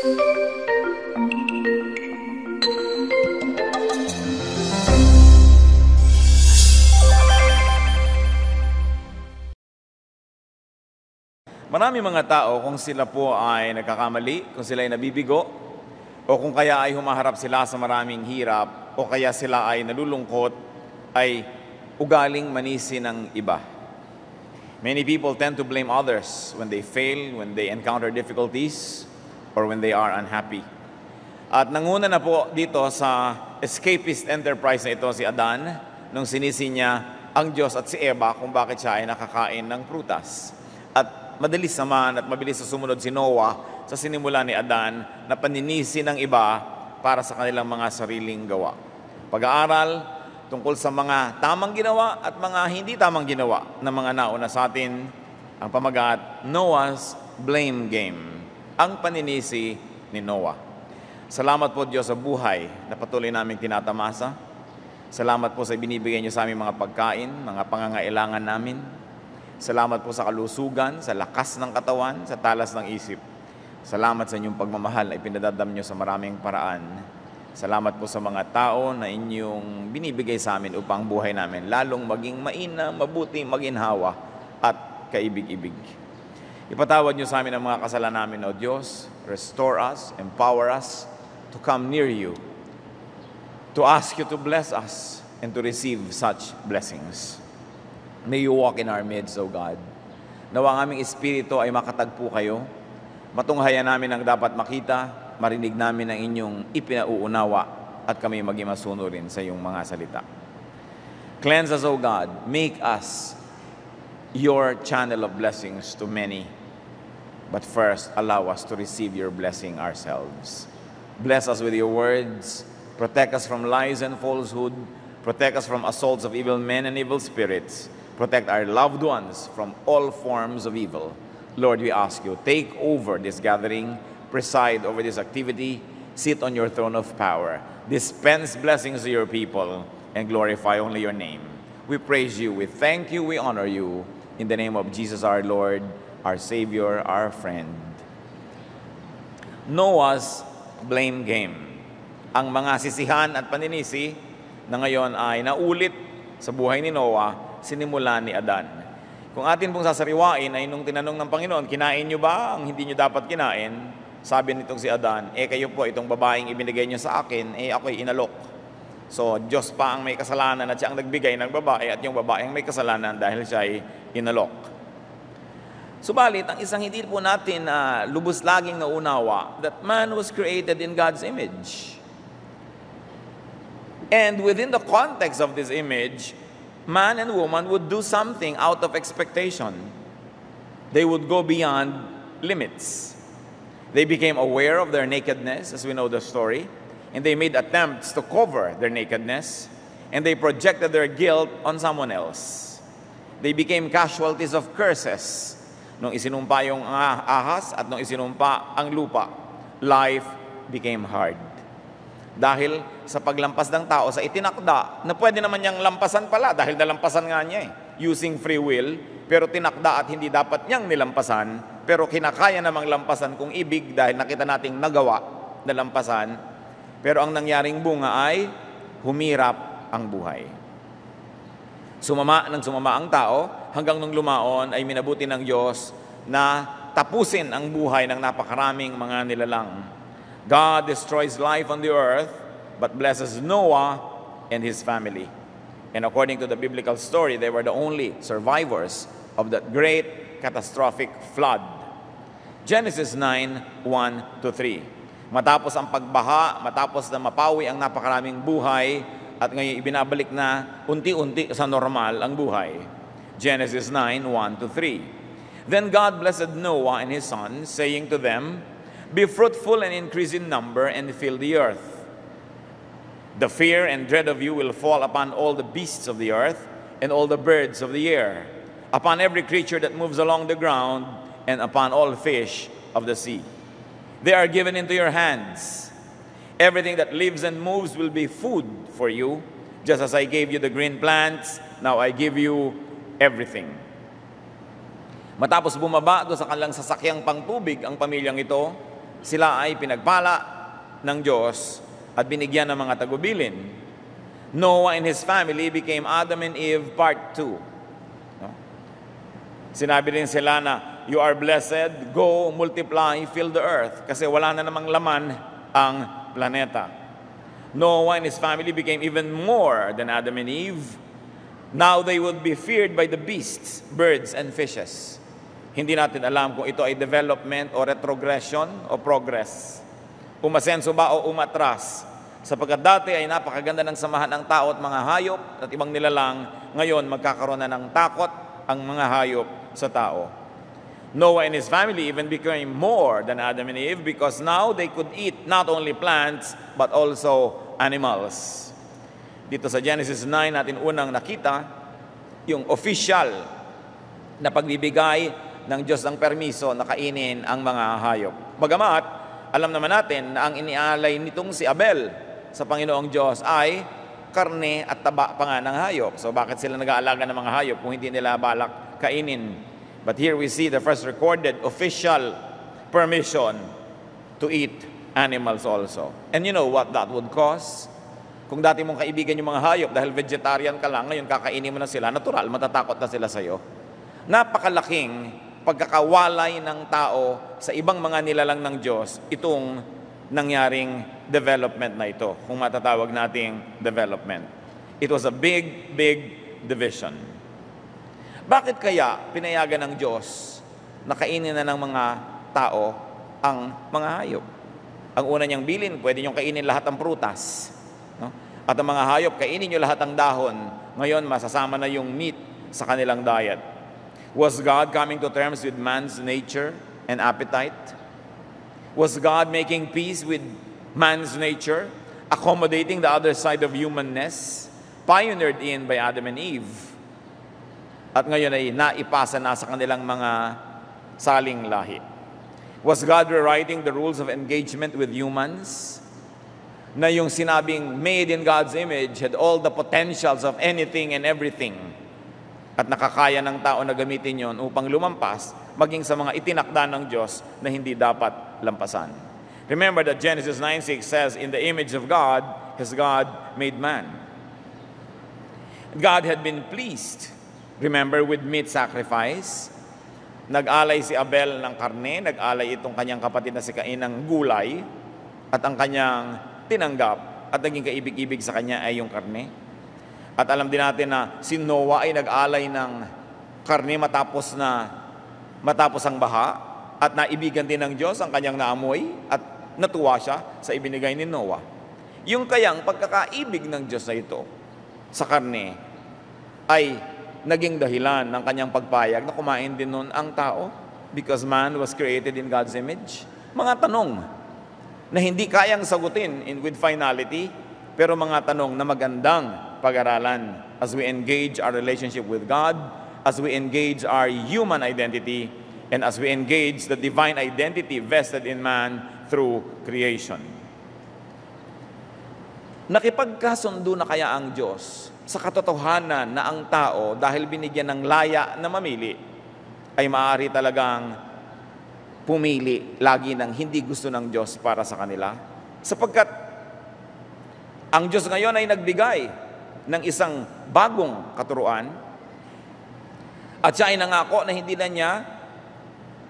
Marami mga tao kung sila po ay nagkakamali, kung sila ay nabibigo, o kung kaya ay humaharap sila sa maraming hirap, o kaya sila ay nalulungkot, ay ugaling manisi ng iba. Many people tend to blame others when they fail, when they encounter difficulties, or when they are unhappy. At nanguna na po dito sa escapist enterprise na ito si Adan nung sinisi niya ang Diyos at si Eva kung bakit siya ay nakakain ng prutas. At madalis naman at mabilis sa sumunod si Noah sa sinimula ni Adan na paninisi ng iba para sa kanilang mga sariling gawa. Pag-aaral tungkol sa mga tamang ginawa at mga hindi tamang ginawa ng mga nauna sa atin, ang pamagat Noah's Blame Game, ang paninisi ni Noah. Salamat po Diyos sa buhay na patuloy namin tinatamasa. Salamat po sa ibinibigay niyo sa aming mga pagkain, mga pangangailangan namin. Salamat po sa kalusugan, sa lakas ng katawan, sa talas ng isip. Salamat sa inyong pagmamahal na ipinadadam nyo sa maraming paraan. Salamat po sa mga tao na inyong binibigay sa amin upang buhay namin lalong maging maina, mabuti, maginhawa at kaibig-ibig. Ipatawad nyo sa amin ang mga kasalanan namin, O Diyos. Restore us, empower us to come near you, to ask you to bless us and to receive such blessings. May you walk in our midst, O God. Nawa ang aming espiritu ay makatagpo kayo. Matunghayan namin ang dapat makita, marinig namin ang inyong ipinauunawa at kami maging masunurin sa iyong mga salita. Cleanse us, O God. Make us your channel of blessings to many. But first, allow us to receive your blessing ourselves. Bless us with your words. Protect us from lies and falsehood. Protect us from assaults of evil men and evil spirits protect our loved ones from all forms of evil. Lord, we ask you, take over this gathering, preside over this activity, sit on your throne of power, dispense blessings to your people, and glorify only your name. We praise you, we thank you, we honor you. In the name of Jesus our Lord, our Savior, our friend. Noah's blame game. Ang mga sisihan at paninisi na ngayon ay naulit sa buhay ni Noah sinimula ni Adan. Kung atin pong sasariwain ay nung tinanong ng Panginoon, kinain nyo ba ang hindi nyo dapat kinain? Sabi nitong si Adan, eh kayo po, itong babaeng ibinigay nyo sa akin, eh ako'y inalok. So, Diyos pa ang may kasalanan at siya ang nagbigay ng babae at yung babae ang may kasalanan dahil siya ay inalok. Subalit, ang isang hindi po natin uh, lubos laging naunawa, that man was created in God's image. And within the context of this image, man and woman would do something out of expectation. They would go beyond limits. They became aware of their nakedness, as we know the story, and they made attempts to cover their nakedness, and they projected their guilt on someone else. They became casualties of curses. Nung isinumpa yung ahas at nung isinumpa ang lupa, life became hard. Dahil sa paglampas ng tao sa itinakda na pwede naman niyang lampasan pala dahil nalampasan nga niya eh, using free will, pero tinakda at hindi dapat niyang nilampasan, pero kinakaya namang lampasan kung ibig dahil nakita nating nagawa na lampasan. Pero ang nangyaring bunga ay humirap ang buhay. Sumama ng sumama ang tao hanggang nung lumaon ay minabuti ng Diyos na tapusin ang buhay ng napakaraming mga nilalang God destroys life on the earth, but blesses Noah and his family. And according to the biblical story, they were the only survivors of that great catastrophic flood. Genesis 9, 1 to 3. Matapos ang pagbaha, matapos na mapawi ang napakaraming buhay, at ngayon ibinabalik na unti-unti sa normal ang buhay. Genesis 9, 1 to 3. Then God blessed Noah and his sons, saying to them, Be fruitful and increase in number and fill the earth. The fear and dread of you will fall upon all the beasts of the earth and all the birds of the air, upon every creature that moves along the ground, and upon all fish of the sea. They are given into your hands. Everything that lives and moves will be food for you, just as I gave you the green plants, now I give you everything. Matapos bumaba do sa kanilang sasakyang pangtubig ang pamilyang ito, sila ay pinagpala ng Diyos at binigyan ng mga tagubilin. Noah and his family became Adam and Eve part 2. No? Sinabi rin sila na, You are blessed, go, multiply, fill the earth. Kasi wala na namang laman ang planeta. Noah and his family became even more than Adam and Eve. Now they would be feared by the beasts, birds, and fishes. Hindi natin alam kung ito ay development o retrogression o progress. Umasenso ba o umatras? Sapagkat dati ay napakaganda ng samahan ng tao at mga hayop at ibang nilalang, ngayon magkakaroon na ng takot ang mga hayop sa tao. Noah and his family even became more than Adam and Eve because now they could eat not only plants but also animals. Dito sa Genesis 9 natin unang nakita yung official na pagbibigay ng Diyos ng permiso na kainin ang mga hayop. Bagamat, alam naman natin na ang inialay nitong si Abel sa Panginoong Diyos ay karne at taba pa nga ng hayop. So bakit sila nag-aalaga ng mga hayop kung hindi nila balak kainin? But here we see the first recorded official permission to eat animals also. And you know what that would cause? Kung dati mong kaibigan yung mga hayop dahil vegetarian ka lang, ngayon kakainin mo na sila, natural, matatakot na sila sa'yo. Napakalaking pagkakawalay ng tao sa ibang mga nilalang ng Diyos itong nangyaring development na ito, kung matatawag nating development. It was a big, big division. Bakit kaya pinayagan ng Diyos na kainin na ng mga tao ang mga hayop? Ang una niyang bilin, pwede niyong kainin lahat ng prutas. At ang mga hayop, kainin niyo lahat ng dahon. Ngayon, masasama na yung meat sa kanilang diet. Was God coming to terms with man's nature and appetite? Was God making peace with man's nature, accommodating the other side of humanness, pioneered in by Adam and Eve? At ngayon ay naipasa na sa kanilang mga saling lahi. Was God rewriting the rules of engagement with humans? Na yung sinabing made in God's image had all the potentials of anything and everything at nakakaya ng tao na gamitin yon upang lumampas maging sa mga itinakda ng Diyos na hindi dapat lampasan. Remember that Genesis 9:6 says, In the image of God has God made man. God had been pleased, remember, with meat sacrifice. Nag-alay si Abel ng karne, nag-alay itong kanyang kapatid na si Cain ng gulay, at ang kanyang tinanggap at naging kaibig-ibig sa kanya ay yung karne. At alam din natin na si Noah ay nag-alay ng karne matapos na matapos ang baha at naibigan din ng Diyos ang kanyang naamoy at natuwa siya sa ibinigay ni Noah. Yung kayang pagkakaibig ng Diyos na ito sa karne ay naging dahilan ng kanyang pagpayag na kumain din nun ang tao because man was created in God's image. Mga tanong na hindi kayang sagutin in, with finality, pero mga tanong na magandang pag-aralan as we engage our relationship with God, as we engage our human identity, and as we engage the divine identity vested in man through creation. Nakipagkasundo na kaya ang Diyos sa katotohanan na ang tao dahil binigyan ng laya na mamili ay maaari talagang pumili lagi ng hindi gusto ng Diyos para sa kanila sapagkat ang Diyos ngayon ay nagbigay ng isang bagong katuruan at siya ay nangako na hindi na niya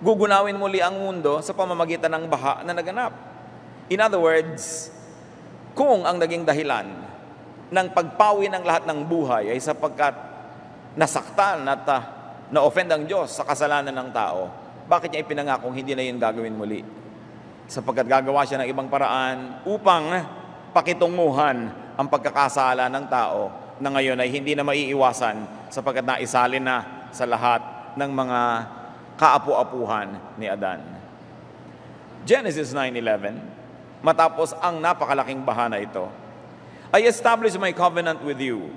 gugunawin muli ang mundo sa pamamagitan ng baha na naganap. In other words, kung ang naging dahilan ng pagpawi ng lahat ng buhay ay sapagkat nasaktan at uh, na-offend ang Diyos sa kasalanan ng tao, bakit niya ipinangakong hindi na yun gagawin muli? Sapagkat gagawa siya ng ibang paraan upang pakitunguhan ang pagkakasala ng tao na ngayon ay hindi na maiiwasan sapagkat naisalin na sa lahat ng mga kaapu-apuhan ni Adan. Genesis 9.11, matapos ang napakalaking bahana ito, I establish my covenant with you.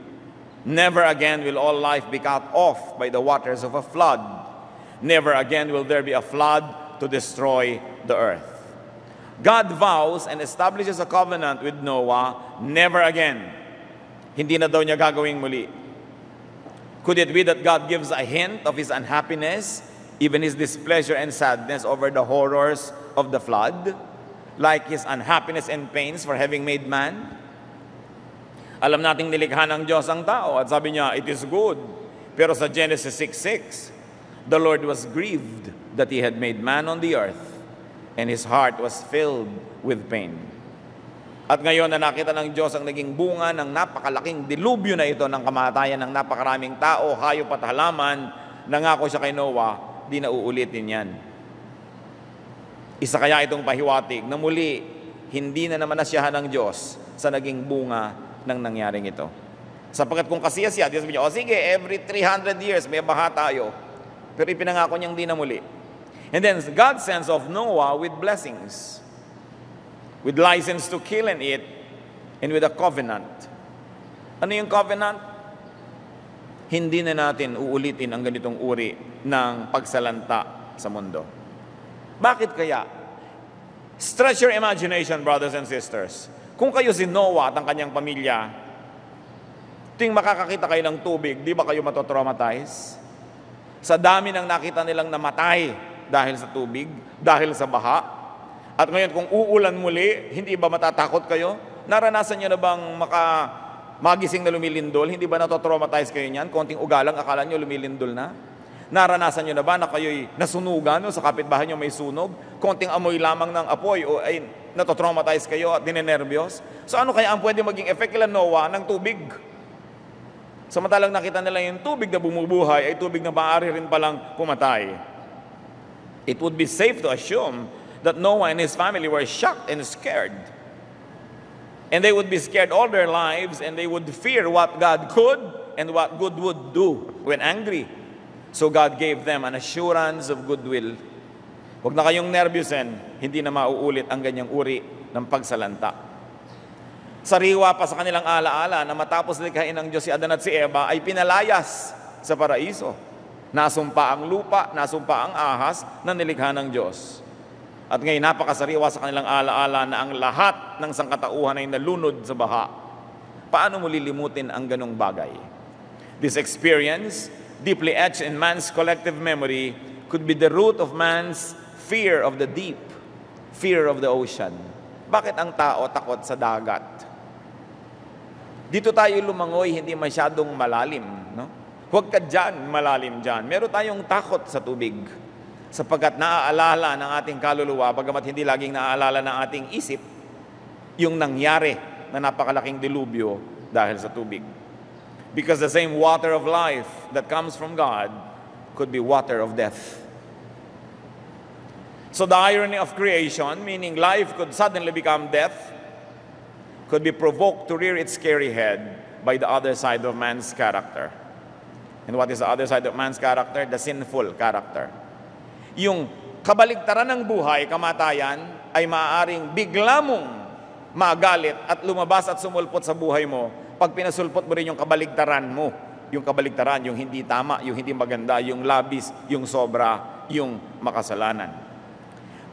Never again will all life be cut off by the waters of a flood. Never again will there be a flood to destroy the earth. God vows and establishes a covenant with Noah, never again. Hindi na daw niya gagawing muli. Could it be that God gives a hint of His unhappiness, even His displeasure and sadness over the horrors of the flood, like his unhappiness and pains for having made man. Alam nating nilikha ng Diyos ang tao at sabi niya, it is good. Pero sa Genesis 6.6, the Lord was grieved that he had made man on the earth and his heart was filled with pain. At ngayon na nakita ng Diyos ang naging bunga ng napakalaking dilubyo na ito ng kamatayan ng napakaraming tao, hayop at halaman, nangako siya kay Noah, di na uulitin yan. Isa kaya itong pahiwatig na muli, hindi na naman nasyahan ng Diyos sa naging bunga ng nangyaring ito. Sapagkat kung kasiyasya, Diyos sabi niya, o sige, every 300 years may baha tayo. Pero ipinangako niyang di na muli. And then God sends of Noah with blessings with license to kill and eat, and with a covenant. Ano yung covenant? Hindi na natin uulitin ang ganitong uri ng pagsalanta sa mundo. Bakit kaya? Stretch your imagination, brothers and sisters. Kung kayo si Noah at ang kanyang pamilya, ting makakakita kayo ng tubig, di ba kayo matotraumatize? Sa dami ng nakita nilang namatay dahil sa tubig, dahil sa baha, at ngayon kung uulan muli, hindi ba matatakot kayo? Naranasan niyo na bang maka magising na lumilindol? Hindi ba natotraumatize kayo niyan? Konting ugalang, akala niyo lumilindol na? Naranasan niyo na ba na kayo'y nasunugan no, sa kapitbahay niyo may sunog? Konting amoy lamang ng apoy o ay natotraumatize kayo at dinenervyos? So ano kaya ang pwede maging effect kila Noah ng tubig? Samantalang nakita nila yung tubig na bumubuhay ay tubig na maaari rin palang pumatay. It would be safe to assume that Noah and his family were shocked and scared. And they would be scared all their lives and they would fear what God could and what good would do when angry. So God gave them an assurance of goodwill. Huwag na kayong nervyusin, hindi na mauulit ang ganyang uri ng pagsalanta. Sariwa pa sa kanilang alaala na matapos likhain ng Diyos si Adan at si Eva ay pinalayas sa paraiso. Nasumpa ang lupa, nasumpa ang ahas na nilikha ng Diyos. At ngayon napakasariwa sa kanilang alaala na ang lahat ng sangkatauhan ay nalunod sa baha. Paano mo lilimutin ang ganong bagay? This experience, deeply etched in man's collective memory, could be the root of man's fear of the deep, fear of the ocean. Bakit ang tao takot sa dagat? Dito tayo lumangoy, hindi masyadong malalim. No? Huwag ka dyan, malalim dyan. Meron tayong takot sa tubig sapagkat naaalala ng ating kaluluwa, bagamat hindi laging naaalala ng ating isip, yung nangyari na napakalaking dilubyo dahil sa tubig. Because the same water of life that comes from God could be water of death. So the irony of creation, meaning life could suddenly become death, could be provoked to rear its scary head by the other side of man's character. And what is the other side of man's character? The sinful character yung kabaligtaran ng buhay, kamatayan, ay maaaring bigla mong magalit at lumabas at sumulpot sa buhay mo pag pinasulpot mo rin yung kabaligtaran mo. Yung kabaligtaran, yung hindi tama, yung hindi maganda, yung labis, yung sobra, yung makasalanan.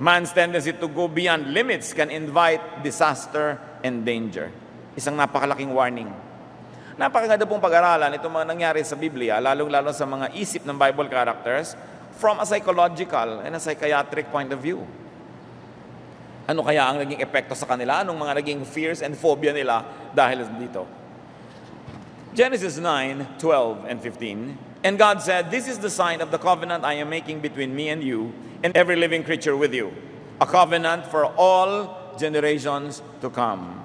Man's tendency to go beyond limits can invite disaster and danger. Isang napakalaking warning. Napakaganda pong pag-aralan itong mga nangyari sa Biblia, lalong-lalo sa mga isip ng Bible characters, from a psychological and a psychiatric point of view. Ano kaya ang naging epekto sa kanila? Anong mga naging fears and phobia nila dahil dito? Genesis 9, 12, and 15. And God said, This is the sign of the covenant I am making between me and you and every living creature with you, a covenant for all generations to come.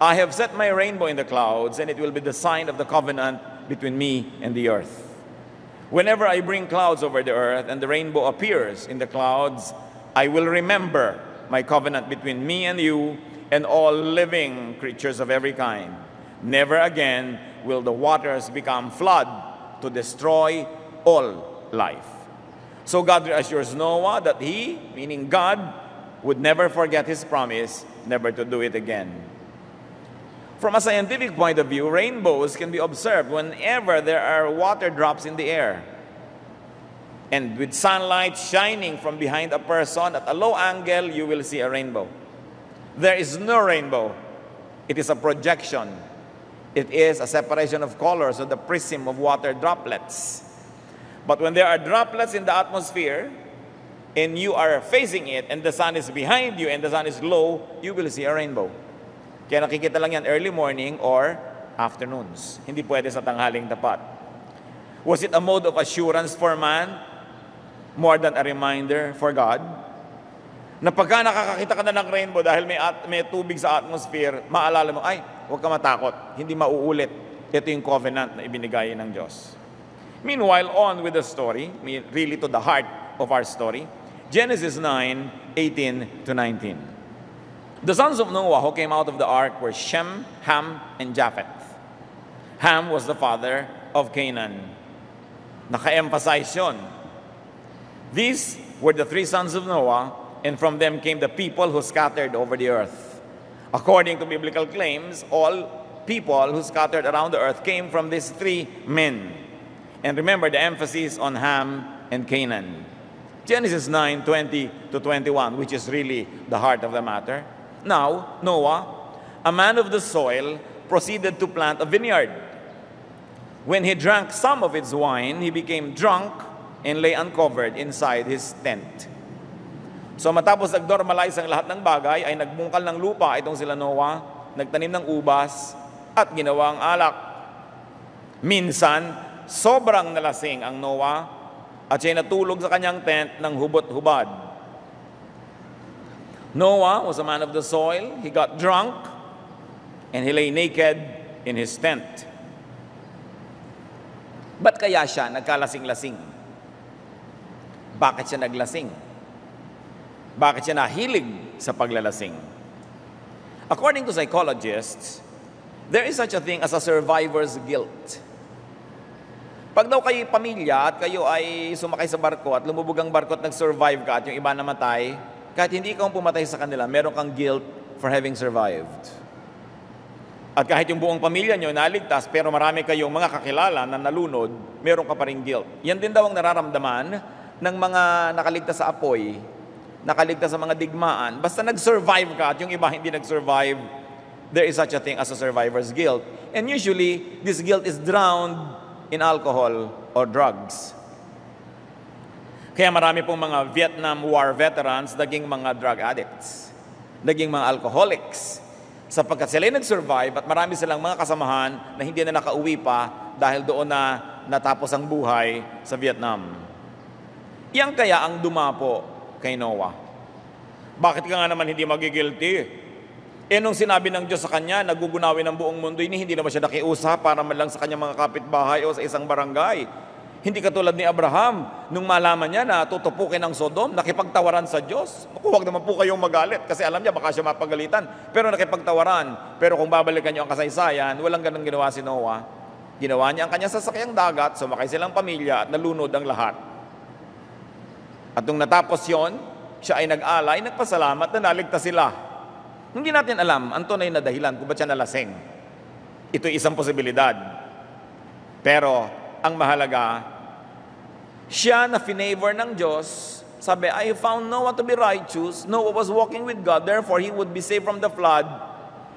I have set my rainbow in the clouds, and it will be the sign of the covenant between me and the earth. Whenever I bring clouds over the earth and the rainbow appears in the clouds, I will remember my covenant between me and you and all living creatures of every kind. Never again will the waters become flood to destroy all life. So God assures Noah that he, meaning God, would never forget his promise never to do it again. From a scientific point of view, rainbows can be observed whenever there are water drops in the air. And with sunlight shining from behind a person at a low angle, you will see a rainbow. There is no rainbow. It is a projection. It is a separation of colors of the prism of water droplets. But when there are droplets in the atmosphere, and you are facing it and the sun is behind you and the sun is low, you will see a rainbow. Kaya nakikita lang yan early morning or afternoons. Hindi pwede sa tanghaling tapat. Was it a mode of assurance for man more than a reminder for God? Na pagka nakakakita ka na ng rainbow dahil may, at, may tubig sa atmosphere, maalala mo, ay, huwag ka matakot, hindi mauulit. Ito yung covenant na ibinigay ng Diyos. Meanwhile, on with the story, really to the heart of our story, Genesis 9, 18 to 19. The sons of Noah who came out of the ark were Shem, Ham, and Japheth. Ham was the father of Canaan. Naka-emphasize yun. These were the three sons of Noah, and from them came the people who scattered over the earth. According to biblical claims, all people who scattered around the earth came from these three men. And remember the emphasis on Ham and Canaan. Genesis 9 20 to 21, which is really the heart of the matter. Now, Noah, a man of the soil, proceeded to plant a vineyard. When he drank some of its wine, he became drunk and lay uncovered inside his tent. So matapos nag-normalize ang lahat ng bagay, ay nagbungkal ng lupa itong sila Noah, nagtanim ng ubas, at ginawang alak. Minsan, sobrang nalasing ang Noah at siya'y natulog sa kanyang tent ng hubot-hubad. Noah was a man of the soil. He got drunk and he lay naked in his tent. Ba't kaya siya nagkalasing-lasing? Bakit siya naglasing? Bakit siya nahilig sa paglalasing? According to psychologists, there is such a thing as a survivor's guilt. Pag daw kayo pamilya at kayo ay sumakay sa barko at lumubog ang barko at nag-survive ka at yung iba namatay, kahit hindi ang pumatay sa kanila, meron kang guilt for having survived. At kahit yung buong pamilya nyo naligtas, pero marami kayong mga kakilala na nalunod, meron ka pa rin guilt. Yan din daw ang nararamdaman ng mga nakaligtas sa apoy, nakaligtas sa mga digmaan. Basta nag-survive ka at yung iba hindi nag-survive, there is such a thing as a survivor's guilt. And usually, this guilt is drowned in alcohol or drugs. Kaya marami pong mga Vietnam War veterans naging mga drug addicts, naging mga alcoholics, sapagkat sila nag-survive at marami silang mga kasamahan na hindi na nakauwi pa dahil doon na natapos ang buhay sa Vietnam. Iyan kaya ang dumapo kay Noah. Bakit ka nga naman hindi magigilty? Eh nung sinabi ng Diyos sa kanya, nagugunawin ng buong mundo ini, hindi naman siya nakiusap para man lang sa kanyang mga kapitbahay o sa isang barangay. Hindi katulad ni Abraham, nung malaman niya na tutupukin ng Sodom, nakipagtawaran sa Diyos. Huwag naman po kayong magalit kasi alam niya baka siya mapagalitan. Pero nakipagtawaran. Pero kung babalikan niyo ang kasaysayan, walang ganun ginawa si Noah. Ginawa niya ang kanyang sasakyang dagat, sumakay silang pamilya at nalunod ang lahat. At nung natapos yon, siya ay nag-alay, nagpasalamat na naligtas sila. Hindi natin alam ang tunay na dahilan kung ba't siya nalasing. Ito'y isang posibilidad. Pero ang mahalaga, siya na finavor ng Diyos, sabi, I found Noah to be righteous. Noah was walking with God, therefore he would be saved from the flood.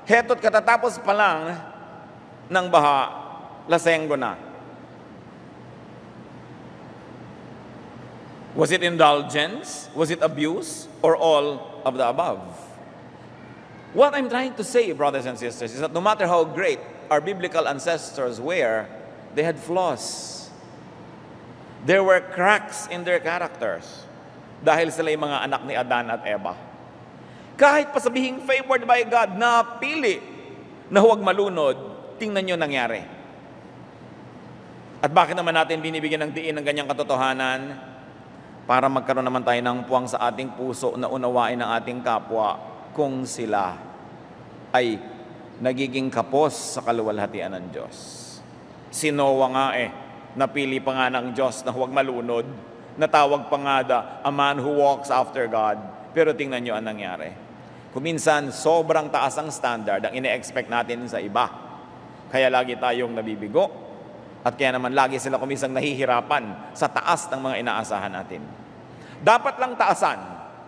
Heto't katatapos pa lang ng baha, lasenggo na. Was it indulgence? Was it abuse? Or all of the above? What I'm trying to say, brothers and sisters, is that no matter how great our biblical ancestors were, they had flaws. There were cracks in their characters dahil sila yung mga anak ni Adan at Eva. Kahit pa sabihing favored by God, napili na huwag malunod, tingnan nyo nangyari. At bakit naman natin binibigyan ng diin ng ganyang katotohanan? Para magkaroon naman tayo ng puwang sa ating puso na unawain ng ating kapwa kung sila ay nagiging kapos sa kaluwalhatian ng Diyos. Si Noah nga eh, napili pa nga ng Diyos na huwag malunod, natawag pa nga da, a man who walks after God. Pero tingnan nyo ang nangyari. Kuminsan, sobrang taas ang standard ang ine-expect natin sa iba. Kaya lagi tayong nabibigo, at kaya naman lagi sila kumisang nahihirapan sa taas ng mga inaasahan natin. Dapat lang taasan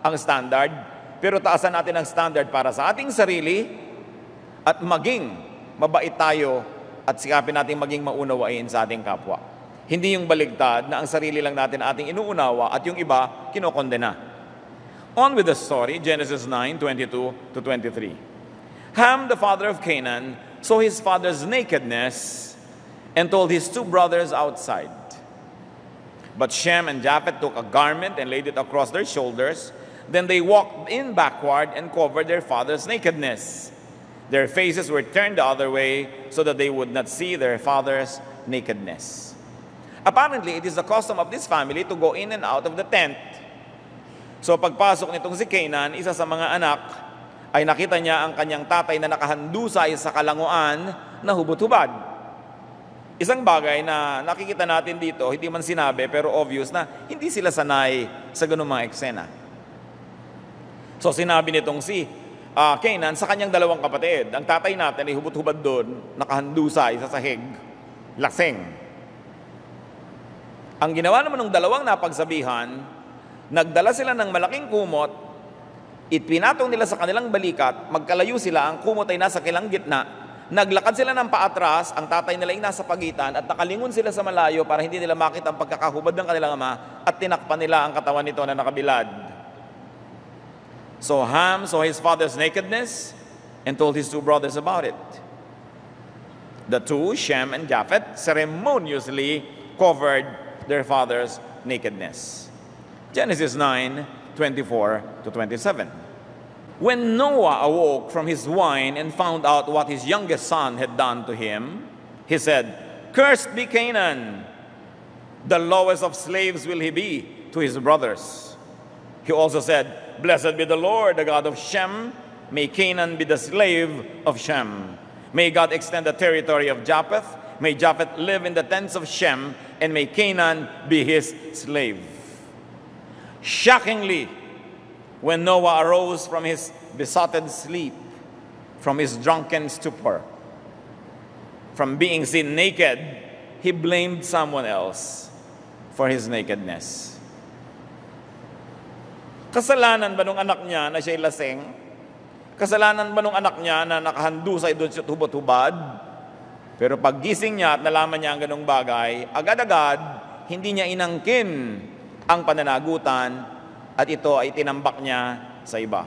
ang standard, pero taasan natin ang standard para sa ating sarili at maging mabait tayo at sikapin natin maging maunawain sa ating kapwa. Hindi yung baligtad na ang sarili lang natin ating inuunawa at yung iba kinokondena. On with the story, Genesis 9, 22 to 23. Ham, the father of Canaan, saw his father's nakedness and told his two brothers outside. But Shem and Japheth took a garment and laid it across their shoulders. Then they walked in backward and covered their father's nakedness. Their faces were turned the other way so that they would not see their father's nakedness. Apparently, it is the custom of this family to go in and out of the tent. So pagpasok nitong si Canaan, isa sa mga anak, ay nakita niya ang kanyang tatay na nakahandusay sa kalanguan na hubot-hubad. Isang bagay na nakikita natin dito, hindi man sinabi pero obvious na hindi sila sanay sa ganung mga eksena. So sinabi nitong si uh, Canaan sa kanyang dalawang kapatid, ang tatay natin ay hubot-hubad doon, nakahandusay sa sahig, laseng. Ang ginawa naman ng dalawang napagsabihan, nagdala sila ng malaking kumot, ipinatong nila sa kanilang balikat, magkalayo sila, ang kumot ay nasa kilang gitna, naglakad sila ng paatras, ang tatay nila ay nasa pagitan, at nakalingon sila sa malayo para hindi nila makita ang pagkakahubad ng kanilang ama, at tinakpan nila ang katawan nito na nakabilad. So Ham saw his father's nakedness and told his two brothers about it. The two, Shem and Japheth, ceremoniously covered their father's nakedness. Genesis 9 24 to 27. When Noah awoke from his wine and found out what his youngest son had done to him, he said, Cursed be Canaan! The lowest of slaves will he be to his brothers. He also said, Blessed be the Lord, the God of Shem. May Canaan be the slave of Shem. May God extend the territory of Japheth. May Japheth live in the tents of Shem and may Canaan be his slave. Shockingly, when Noah arose from his besotted sleep, from his drunken stupor, from being seen naked, he blamed someone else for his nakedness. Kasalanan ba nung anak niya na siya'y laseng? Kasalanan ba nung anak niya na nakahandusay doon sa hubot-hubad? Pero paggising niya at nalaman niya ang ganong bagay, agad-agad, hindi niya inangkin ang pananagutan at ito ay tinambak niya sa iba.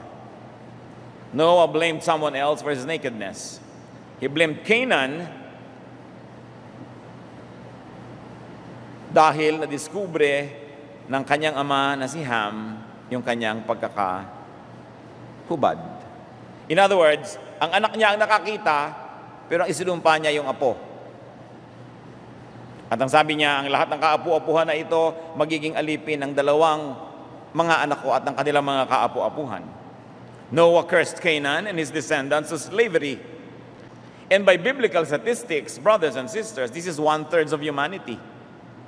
Noah blamed someone else for his nakedness. He blamed Canaan dahil na-discover ng kanyang ama na si Ham yung kanyang pagkakahubad. In other words, ang anak niya ang nakakita pero ang isinumpa niya yung apo. At ang sabi niya, ang lahat ng kaapu-apuhan na ito magiging alipin ng dalawang mga anak ko at ng kanilang mga kaapu-apuhan. Noah cursed Canaan and his descendants to slavery. And by biblical statistics, brothers and sisters, this is one-third of humanity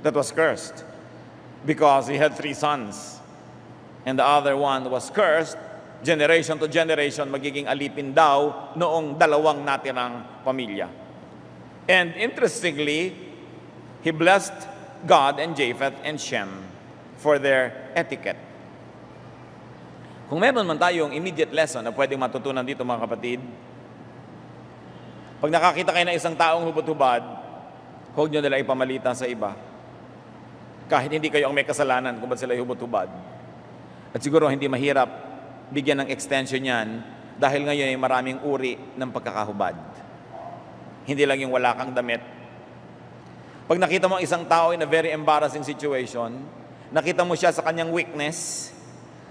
that was cursed because he had three sons. And the other one was cursed generation to generation, magiging alipin daw noong dalawang natirang pamilya. And interestingly, he blessed God and Japheth and Shem for their etiquette. Kung meron man tayong immediate lesson na pwedeng matutunan dito mga kapatid, pag nakakita kayo ng isang taong hubot-hubad, huwag nyo nila ipamalita sa iba. Kahit hindi kayo ang may kasalanan kung ba't sila hubot-hubad. At siguro hindi mahirap bigyan ng extension yan dahil ngayon ay maraming uri ng pagkakahubad. Hindi lang yung wala kang damit. Pag nakita mo isang tao in a very embarrassing situation, nakita mo siya sa kanyang weakness,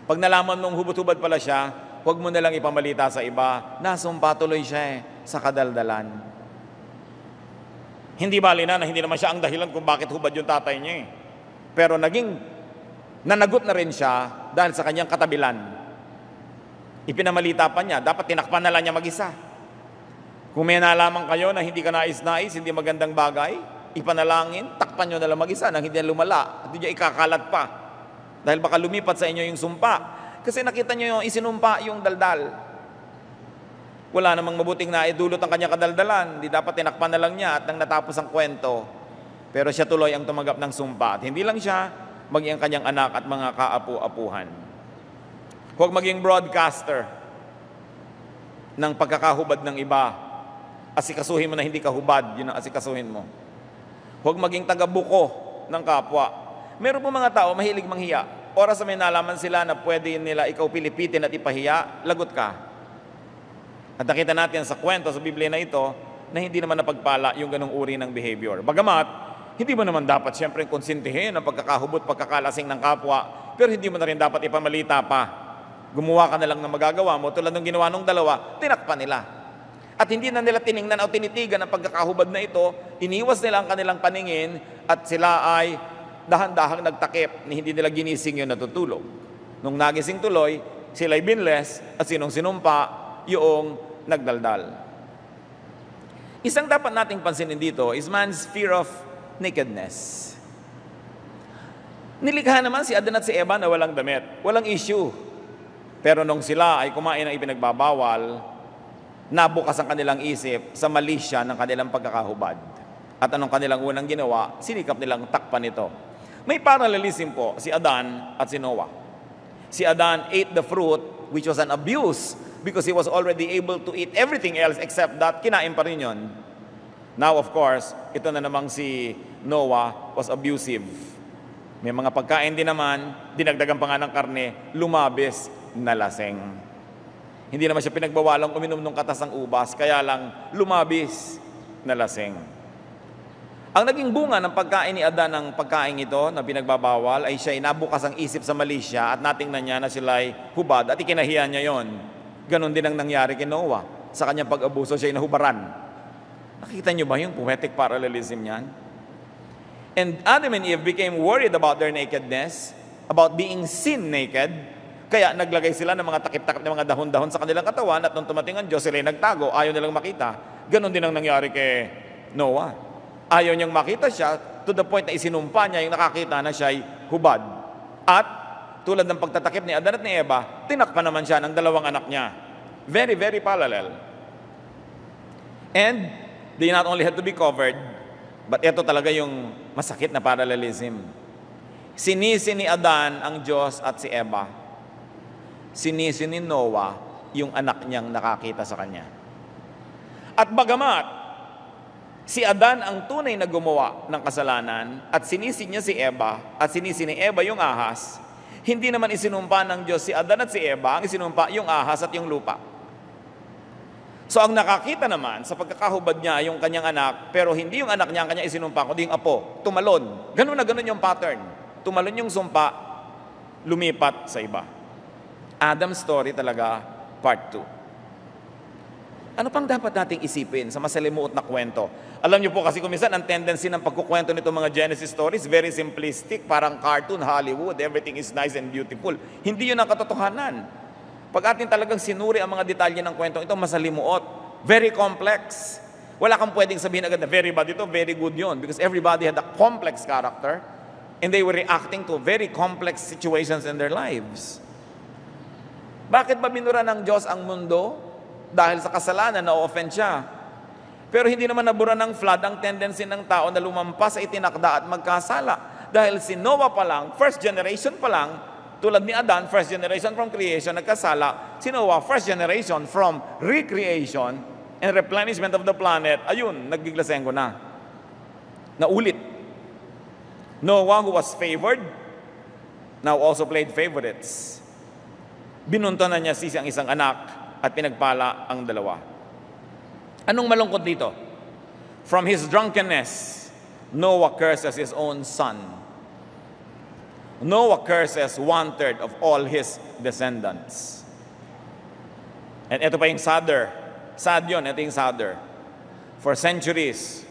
pag nalaman mong hubot-hubad pala siya, huwag mo na lang ipamalita sa iba, nasumpa tuloy siya eh, sa kadaldalan. Hindi bali na na hindi naman siya ang dahilan kung bakit hubad yung tatay niya eh. Pero naging nanagot na rin siya dahil sa kanyang katabilan. Ipinamalita pa niya, dapat tinakpan na lang niya mag-isa. Kung may nalaman kayo na hindi ka nais-nais, hindi magandang bagay, ipanalangin, takpan nyo na lang mag-isa nang hindi lumala at hindi ikakalat pa. Dahil baka lumipat sa inyo yung sumpa. Kasi nakita nyo yung isinumpa yung daldal. Wala namang mabuting na idulot ang kanyang kadaldalan. Hindi dapat tinakpan na lang niya at nang natapos ang kwento. Pero siya tuloy ang tumanggap ng sumpa. At hindi lang siya, maging ang kanyang anak at mga kaapu-apuhan. Huwag maging broadcaster ng pagkakahubad ng iba. Asikasuhin mo na hindi ka hubad, yun ang asikasuhin mo. Huwag maging taga-buko ng kapwa. Meron po mga tao mahilig manghiya. Oras na may nalaman sila na pwede nila ikaw pilipitin at ipahiya, lagot ka. At nakita natin sa kwento sa Biblia na ito na hindi naman napagpala yung ganong uri ng behavior. Bagamat, hindi mo naman dapat siyempre konsintihin ang pagkakahubot, pagkakalasing ng kapwa, pero hindi mo na rin dapat ipamalita pa. Gumawa ka na lang ng magagawa mo tulad ng ginawa ng dalawa, tinakpan nila. At hindi na nila tiningnan o tinitigan ang pagkakahubad na ito, iniwas nila ang kanilang paningin at sila ay dahan-dahang nagtakip ni hindi nila ginising yung natutulog. Nung nagising tuloy, sila'y binless at sinong sinumpa yung nagdaldal. Isang dapat nating pansinin dito is man's fear of nakedness. Nilikha naman si Adan at si Eva na walang damit. Walang issue. Pero nung sila ay kumain ng ipinagbabawal, nabukas ang kanilang isip sa malisya ng kanilang pagkakahubad. At anong kanilang unang ginawa? Sinikap nilang takpan ito. May parallelism po si Adan at si Noah. Si Adan ate the fruit which was an abuse because he was already able to eat everything else except that kinain pa rin yun. Now of course, ito na namang si Noah was abusive. May mga pagkain din naman, dinagdagan pa nga ng karne, lumabis na laseng. Hindi naman siya pinagbawalang uminom ng katas ng ubas, kaya lang lumabis na laseng. Ang naging bunga ng pagkain ni Adan ng pagkain ito na pinagbabawal ay siya nabukas ang isip sa mali siya at natingnan niya na sila ay hubad at ikinahiya niya yon. Ganon din ang nangyari kay Noah. Sa kanyang pag-abuso siya ay nahubaran. Nakita niyo ba yung poetic parallelism niyan? And Adam and Eve became worried about their nakedness, about being sin naked, kaya naglagay sila ng mga takip-takip ng mga dahon-dahon sa kanilang katawan at nung tumating ang Diyos, sila ay nagtago, ayaw nilang makita. Ganon din ang nangyari kay Noah. Ayaw niyang makita siya to the point na isinumpa niya yung nakakita na siya ay hubad. At tulad ng pagtatakip ni Adan at ni Eva, tinakpan naman siya ng dalawang anak niya. Very, very parallel. And they not only had to be covered, but ito talaga yung masakit na parallelism. Sinisi ni Adan ang Diyos at si Eva. Sinisi ni Noah yung anak niyang nakakita sa kanya. At bagamat si Adan ang tunay na gumawa ng kasalanan at sinisi niya si Eva at sinisi ni Eva yung ahas, hindi naman isinumpa ng Diyos si Adan at si Eva, ang isinumpa yung ahas at yung lupa. So ang nakakita naman sa pagkakahubad niya yung kanyang anak, pero hindi yung anak niya ang kanya isinumpa, kundi yung apo, tumalon. Ganun na ganun yung pattern. Tumalon yung sumpa, lumipat sa iba. Adam's story talaga, part 2. Ano pang dapat nating isipin sa masalimuot na kwento? Alam niyo po kasi kung minsan ang tendency ng pagkukwento nito mga Genesis stories, very simplistic, parang cartoon, Hollywood, everything is nice and beautiful. Hindi yun ang katotohanan. Pag atin talagang sinuri ang mga detalye ng kwentong ito, masalimuot. Very complex. Wala kang pwedeng sabihin agad na very bad ito, very good yun. Because everybody had a complex character and they were reacting to very complex situations in their lives. Bakit ba binura ng Diyos ang mundo? Dahil sa kasalanan, na-offend siya. Pero hindi naman nabura ng flood ang tendency ng tao na lumampas sa itinakda at magkasala. Dahil si Noah pa lang, first generation pa lang, tulad ni Adan, first generation from creation, nagkasala. Si Noah, first generation from recreation and replenishment of the planet. Ayun, nagiglasengo na. Naulit. Noah who was favored, now also played favorites. Binunto na niya sisi ang isang anak at pinagpala ang dalawa. Anong malungkot dito? From his drunkenness, Noah curses his own son. Noah curses one-third of all his descendants. And ito pa yung sadder. Sad yun, ito yung sadder. For centuries,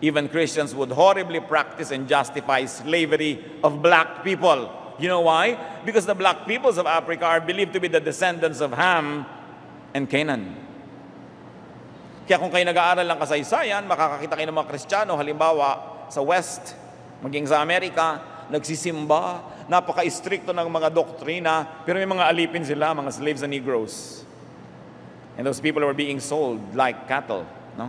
even Christians would horribly practice and justify slavery of black people. You know why? Because the black peoples of Africa are believed to be the descendants of Ham and Canaan. Kaya kung kayo nag-aaral ng kasaysayan, makakakita kayo ng mga Kristiyano, halimbawa sa West, maging sa Amerika, nagsisimba, napaka-stricto ng mga doktrina, pero may mga alipin sila, mga slaves and Negroes. And those people were being sold like cattle. No?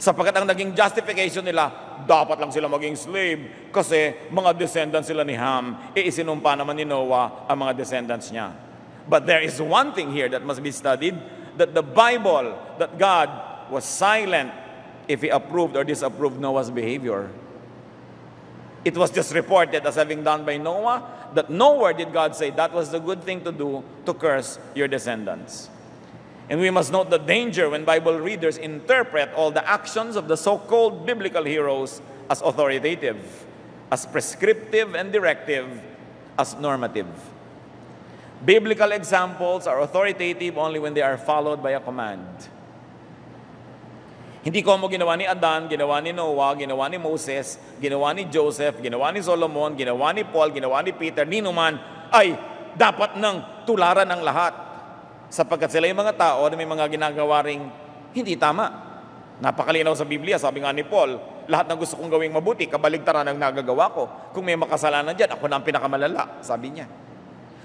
Sapagkat ang naging justification nila, dapat lang sila maging slave kasi mga descendants sila ni Ham, e isinumpa naman ni Noah ang mga descendants niya. But there is one thing here that must be studied, that the Bible, that God was silent if He approved or disapproved Noah's behavior. It was just reported as having done by Noah that nowhere did God say that was the good thing to do to curse your descendants. And we must note the danger when Bible readers interpret all the actions of the so called biblical heroes as authoritative, as prescriptive and directive, as normative. Biblical examples are authoritative only when they are followed by a command. Hindi ko mo ginawa ni Adan, ginawa ni Noah, ginawa ni Moses, ginawa ni Joseph, ginawa ni Solomon, ginawa ni Paul, ginawa ni Peter, ni Numan, ay dapat nang tularan ng lahat. Sapagkat sila yung mga tao na may mga ginagawa ring hindi tama. Napakalinaw sa Biblia, sabi nga ni Paul, lahat ng gusto kong gawing mabuti, kabaligtaran ang nagagawa ko. Kung may makasalanan dyan, ako na ang pinakamalala, sabi niya.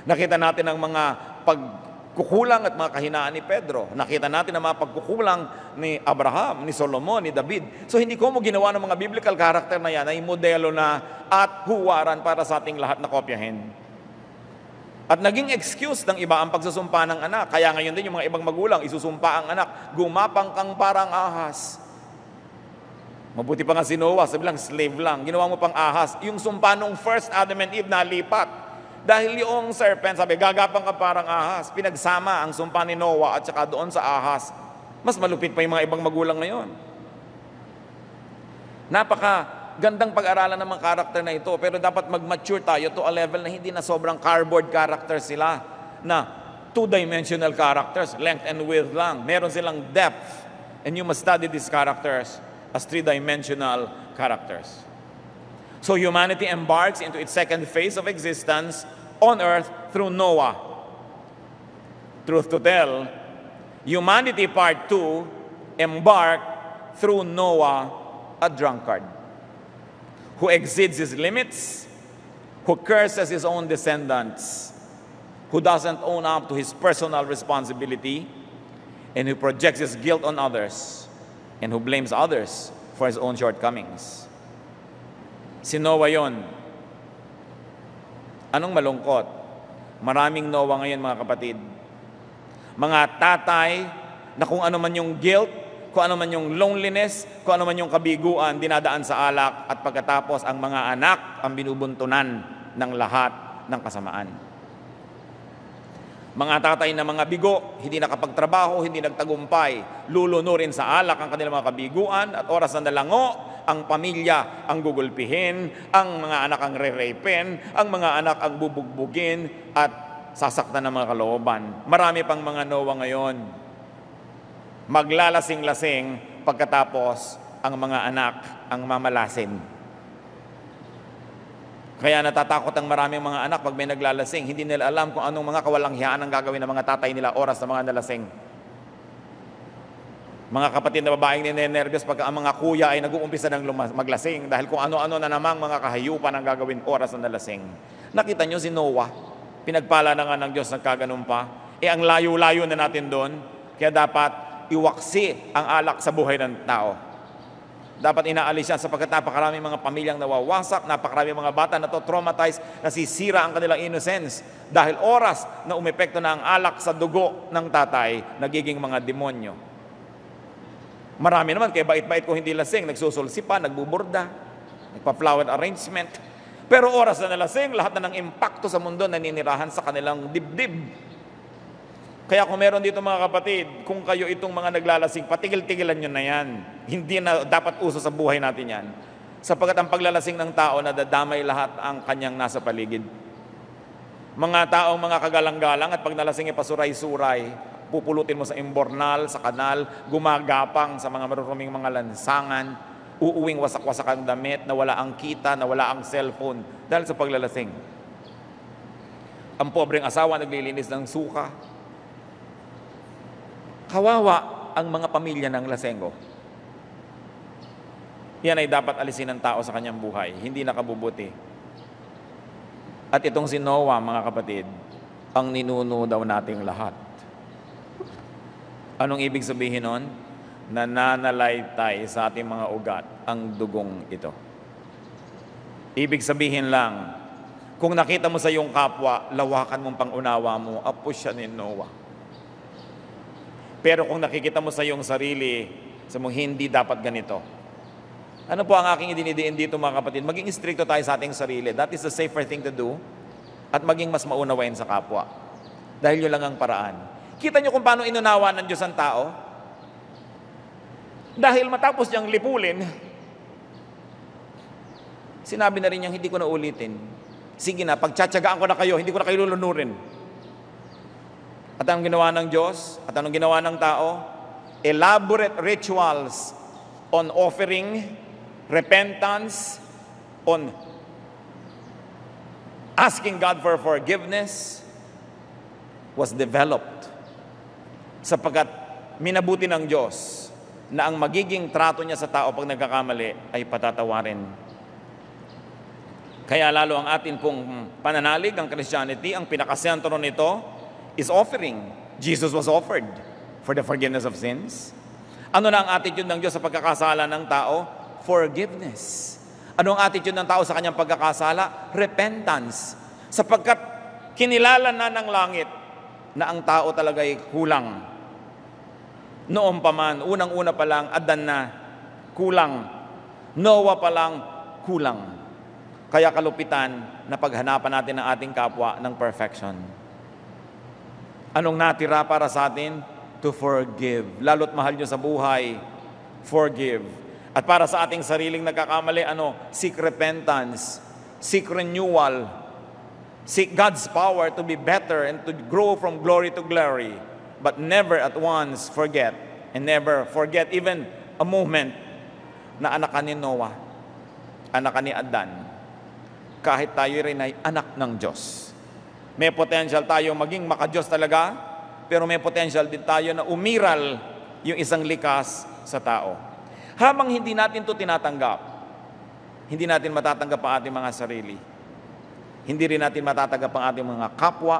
Nakita natin ang mga pagkukulang at mga kahinaan ni Pedro. Nakita natin ang mga pagkukulang ni Abraham, ni Solomon, ni David. So hindi ko mo ginawa ng mga biblical character na yan ay modelo na at huwaran para sa ating lahat na kopyahin. At naging excuse ng iba ang pagsusumpa ng anak. Kaya ngayon din yung mga ibang magulang, isusumpa ang anak, gumapang kang parang ahas. Mabuti pa nga si Noah, sabi lang, slave lang. Ginawa mo pang ahas. Yung sumpa nung first Adam and Eve, nalipat. Dahil yung serpent, sabi, gagapang ka parang ahas. Pinagsama ang sumpa ni Noah at saka doon sa ahas. Mas malupit pa yung mga ibang magulang ngayon. Napaka gandang pag-aralan ng mga karakter na ito, pero dapat mag-mature tayo to a level na hindi na sobrang cardboard character sila, na two-dimensional characters, length and width lang. Meron silang depth. And you must study these characters as three-dimensional characters. So humanity embarks into its second phase of existence on earth through Noah. Truth to tell, humanity part 2 embarked through Noah, a drunkard, who exceeds his limits, who curses his own descendants, who doesn't own up to his personal responsibility, and who projects his guilt on others, and who blames others for his own shortcomings. Si Noah yon. Anong malungkot? Maraming Noah ngayon mga kapatid. Mga tatay na kung ano man yung guilt, kung ano man yung loneliness, kung ano man yung kabiguan, dinadaan sa alak at pagkatapos ang mga anak ang binubuntunan ng lahat ng kasamaan. Mga tatay na mga bigo, hindi nakapagtrabaho, hindi nagtagumpay, lulunurin sa alak ang kanilang mga kabiguan at oras na nalango, ang pamilya ang gugulpihin, ang mga anak ang re-rapen, ang mga anak ang bubugbugin at sasaktan ng mga kalooban. Marami pang mga Noah ngayon. Maglalasing-lasing pagkatapos ang mga anak ang mamalasin. Kaya natatakot ang maraming mga anak pag may naglalasing. Hindi nila alam kung anong mga kawalanghiyaan ang gagawin ng mga tatay nila oras na mga nalasing. Mga kapatid na babaeng ninenervyos pag ang mga kuya ay nag-uumpisa ng maglasing dahil kung ano-ano na namang mga kahayupan ang gagawin oras na nalasing. Nakita nyo si Noah, pinagpala na nga ng Diyos nagkaganon pa. Eh ang layo-layo na natin doon, kaya dapat iwaksi ang alak sa buhay ng tao. Dapat inaalis yan sapagkat napakarami mga pamilyang nawawasak, napakarami mga bata na to traumatized, nasisira ang kanilang innocence. Dahil oras na umepekto na ang alak sa dugo ng tatay, nagiging mga demonyo. Marami naman, kaya bait-bait ko hindi lasing, nagsusulsi pa, nagbuburda, nagpa-flower arrangement. Pero oras na nalasing, lahat na ng impacto sa mundo naninirahan sa kanilang dibdib. Kaya kung meron dito mga kapatid, kung kayo itong mga naglalasing, patigil-tigilan nyo na yan. Hindi na dapat uso sa buhay natin yan. Sapagat ang paglalasing ng tao, nadadamay lahat ang kanyang nasa paligid. Mga taong mga kagalang-galang at pag nalasing ipasuray-suray, pupulutin mo sa imbornal, sa kanal, gumagapang sa mga maruruming mga lansangan, uuwing wasak-wasak ang damit, na wala ang kita, na wala ang cellphone, dahil sa paglalasing. Ang pobreng asawa naglilinis ng suka, Kawawa ang mga pamilya ng lasenggo. Yan ay dapat alisin ng tao sa kanyang buhay, hindi nakabubuti. At itong si Noah, mga kapatid, ang ninuno daw nating lahat. Anong ibig sabihin nun? Nananalaytay sa ating mga ugat ang dugong ito. Ibig sabihin lang, kung nakita mo sa iyong kapwa, lawakan mong pangunawa mo, apo siya ni Noah. Pero kung nakikita mo sa iyong sarili, sa mong hindi dapat ganito. Ano po ang aking idinidiin dito mga kapatid? Maging stricto tayo sa ating sarili. That is the safer thing to do. At maging mas maunawain sa kapwa. Dahil yun lang ang paraan. Kita nyo kung paano inunawa ng Diyos ang tao? Dahil matapos niyang lipulin, sinabi na rin niyang hindi ko na ulitin. Sige na, pagtsatsagaan ko na kayo, hindi ko na kayo lulunurin. At anong ginawa ng Diyos? At anong ginawa ng tao? Elaborate rituals on offering, repentance, on asking God for forgiveness was developed sapagkat minabuti ng Diyos na ang magiging trato niya sa tao pag nagkakamali ay patatawarin. Kaya lalo ang atin pong pananalig, ang Christianity, ang pinakasentro nito is offering. Jesus was offered for the forgiveness of sins. Ano na ang attitude ng Diyos sa pagkakasala ng tao? Forgiveness. Ano ang attitude ng tao sa kanyang pagkakasala? Repentance. Sapagkat kinilala na ng langit na ang tao talaga ay kulang. Noon pa man, unang-una pa lang, Adan na, kulang. Noah pa lang, kulang. Kaya kalupitan na paghanapan natin ng ating kapwa ng perfection. Anong natira para sa atin? To forgive. Lalo't mahal nyo sa buhay, forgive. At para sa ating sariling nagkakamali, ano? Seek repentance, seek renewal, seek God's power to be better and to grow from glory to glory. But never at once forget and never forget even a moment na anak ka ni Noah, anak ka ni Adan, kahit tayo rin ay anak ng Diyos. May potential tayo maging makadiyos talaga, pero may potential din tayo na umiral yung isang likas sa tao. Habang hindi natin to tinatanggap, hindi natin matatanggap ang ating mga sarili. Hindi rin natin matatanggap ang ating mga kapwa,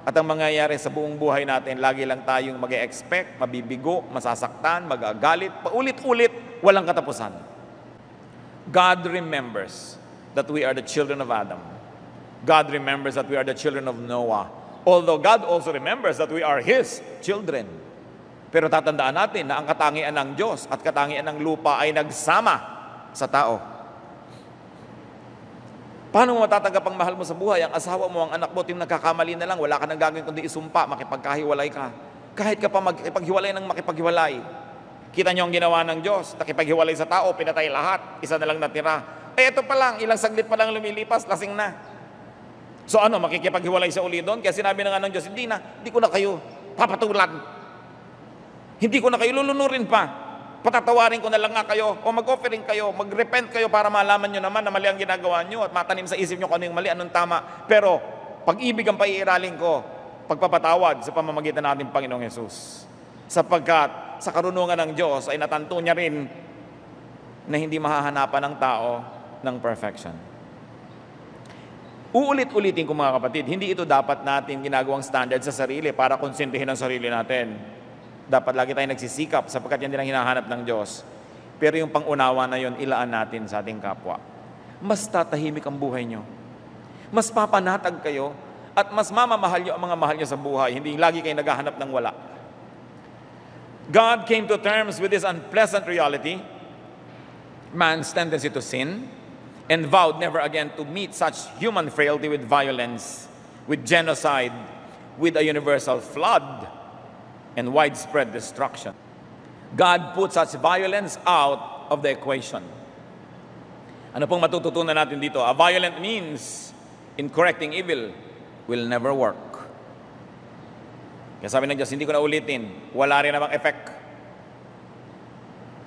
at ang mangyayari sa buong buhay natin, lagi lang tayong mag expect mabibigo, masasaktan, magagalit, paulit-ulit, walang katapusan. God remembers that we are the children of Adam. God remembers that we are the children of Noah. Although God also remembers that we are His children. Pero tatandaan natin na ang katangian ng Diyos at katangian ng lupa ay nagsama sa tao. Paano mo matatanggap ang mahal mo sa buhay? Ang asawa mo, ang anak mo, ting nagkakamali na lang, wala ka nang gagawin kundi isumpa, makipagkahiwalay ka. Kahit ka pa makipaghiwalay ng makipaghiwalay. Kita niyo ang ginawa ng Diyos, nakipaghiwalay sa tao, pinatay lahat, isa na lang natira. Eh ito pa lang, ilang saglit pa lang lumilipas, lasing na. So ano, makikipaghiwalay sa uli doon? Kaya sinabi na nga ng Diyos, hindi na, hindi ko na kayo papatulan. Hindi ko na kayo lulunurin pa patatawarin ko na lang nga kayo o mag-offering kayo, mag-repent kayo para malaman nyo naman na mali ang ginagawa nyo at matanim sa isip nyo kung ano yung mali, anong tama. Pero pag-ibig ang paiiralin ko, pagpapatawad sa pamamagitan natin Panginoong Yesus. Sapagkat sa karunungan ng Diyos ay natanto niya rin na hindi mahahanapan ng tao ng perfection. Uulit-ulitin ko mga kapatid, hindi ito dapat natin ginagawang standard sa sarili para konsintihin ang sarili natin dapat lagi tayong nagsisikap sapagkat yan din ang hinahanap ng Diyos. Pero yung pangunawa na yon ilaan natin sa ating kapwa. Mas tatahimik ang buhay nyo. Mas papanatag kayo at mas mamamahal nyo ang mga mahal nyo sa buhay. Hindi lagi kayo naghahanap ng wala. God came to terms with this unpleasant reality, man's tendency to sin, and vowed never again to meet such human frailty with violence, with genocide, with a universal flood and widespread destruction. God put such violence out of the equation. Ano pong matututunan natin dito? A violent means in correcting evil will never work. Kaya sabi ng Diyos, hindi ko na ulitin. Wala rin namang effect.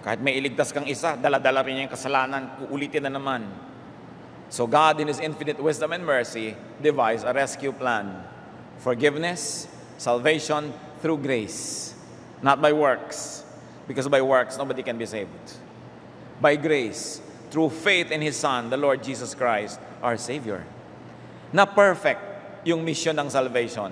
Kahit may iligtas kang isa, dala-dala rin niya yung kasalanan, uulitin na naman. So God, in His infinite wisdom and mercy, devised a rescue plan. Forgiveness, salvation, through grace, not by works, because by works nobody can be saved. By grace, through faith in His Son, the Lord Jesus Christ, our Savior. Na perfect yung mission ng salvation.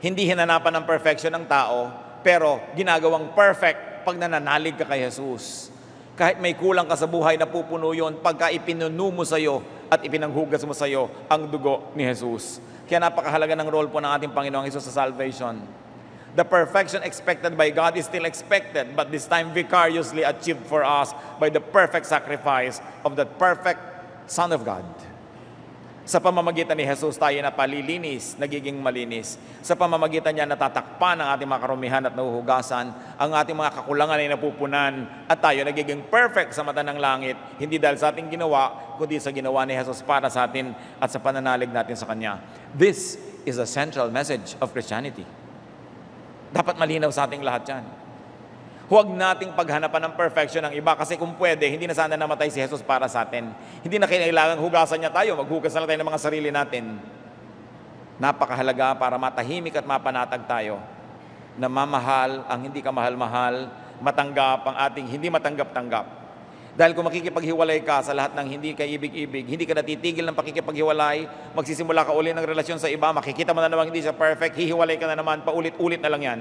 Hindi hinanapan ng perfection ng tao, pero ginagawang perfect pag nananalig ka kay Jesus. Kahit may kulang ka sa buhay, napupuno yun pagka ipinunu mo sa iyo at ipinanghugas mo sa iyo ang dugo ni Jesus. Kaya napakahalaga ng role po ng ating Panginoong Jesus sa salvation. The perfection expected by God is still expected, but this time vicariously achieved for us by the perfect sacrifice of the perfect Son of God. Sa pamamagitan ni Jesus tayo na palilinis, nagiging malinis. Sa pamamagitan niya natatakpan ang ating mga karumihan at nahuhugasan, ang ating mga kakulangan ay napupunan, at tayo nagiging perfect sa mata ng langit, hindi dahil sa ating ginawa, kundi sa ginawa ni Jesus para sa atin at sa pananalig natin sa Kanya. This is a central message of Christianity. Dapat malinaw sa ating lahat yan. Huwag nating paghanapan ng perfection ng iba kasi kung pwede, hindi na sana namatay si Jesus para sa atin. Hindi na kailangan hugasan niya tayo, maghugas na tayo ng mga sarili natin. Napakahalaga para matahimik at mapanatag tayo na mamahal ang hindi ka mahal-mahal, matanggap ang ating hindi matanggap-tanggap. Dahil kung makikipaghiwalay ka sa lahat ng hindi ka ibig-ibig, hindi ka natitigil ng pakikipaghiwalay, magsisimula ka uli ng relasyon sa iba, makikita mo na naman hindi siya perfect, hihiwalay ka na naman, paulit-ulit na lang yan,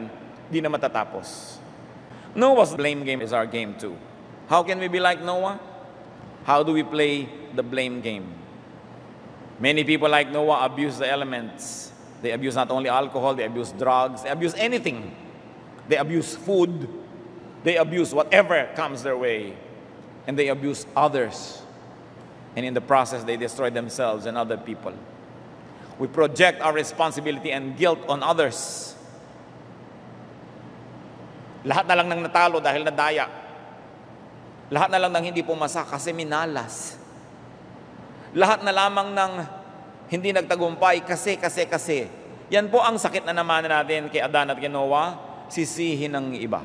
di na matatapos. Noah's blame game is our game too. How can we be like Noah? How do we play the blame game? Many people like Noah abuse the elements. They abuse not only alcohol, they abuse drugs, they abuse anything. They abuse food, they abuse whatever comes their way. And they abuse others. And in the process, they destroy themselves and other people. We project our responsibility and guilt on others. Lahat na lang ng natalo dahil nadaya. Lahat na lang ng hindi pumasa kasi minalas. Lahat na lamang ng hindi nagtagumpay kasi, kasi, kasi. Yan po ang sakit na naman natin kay Adan at kay Noah, sisihin ng iba.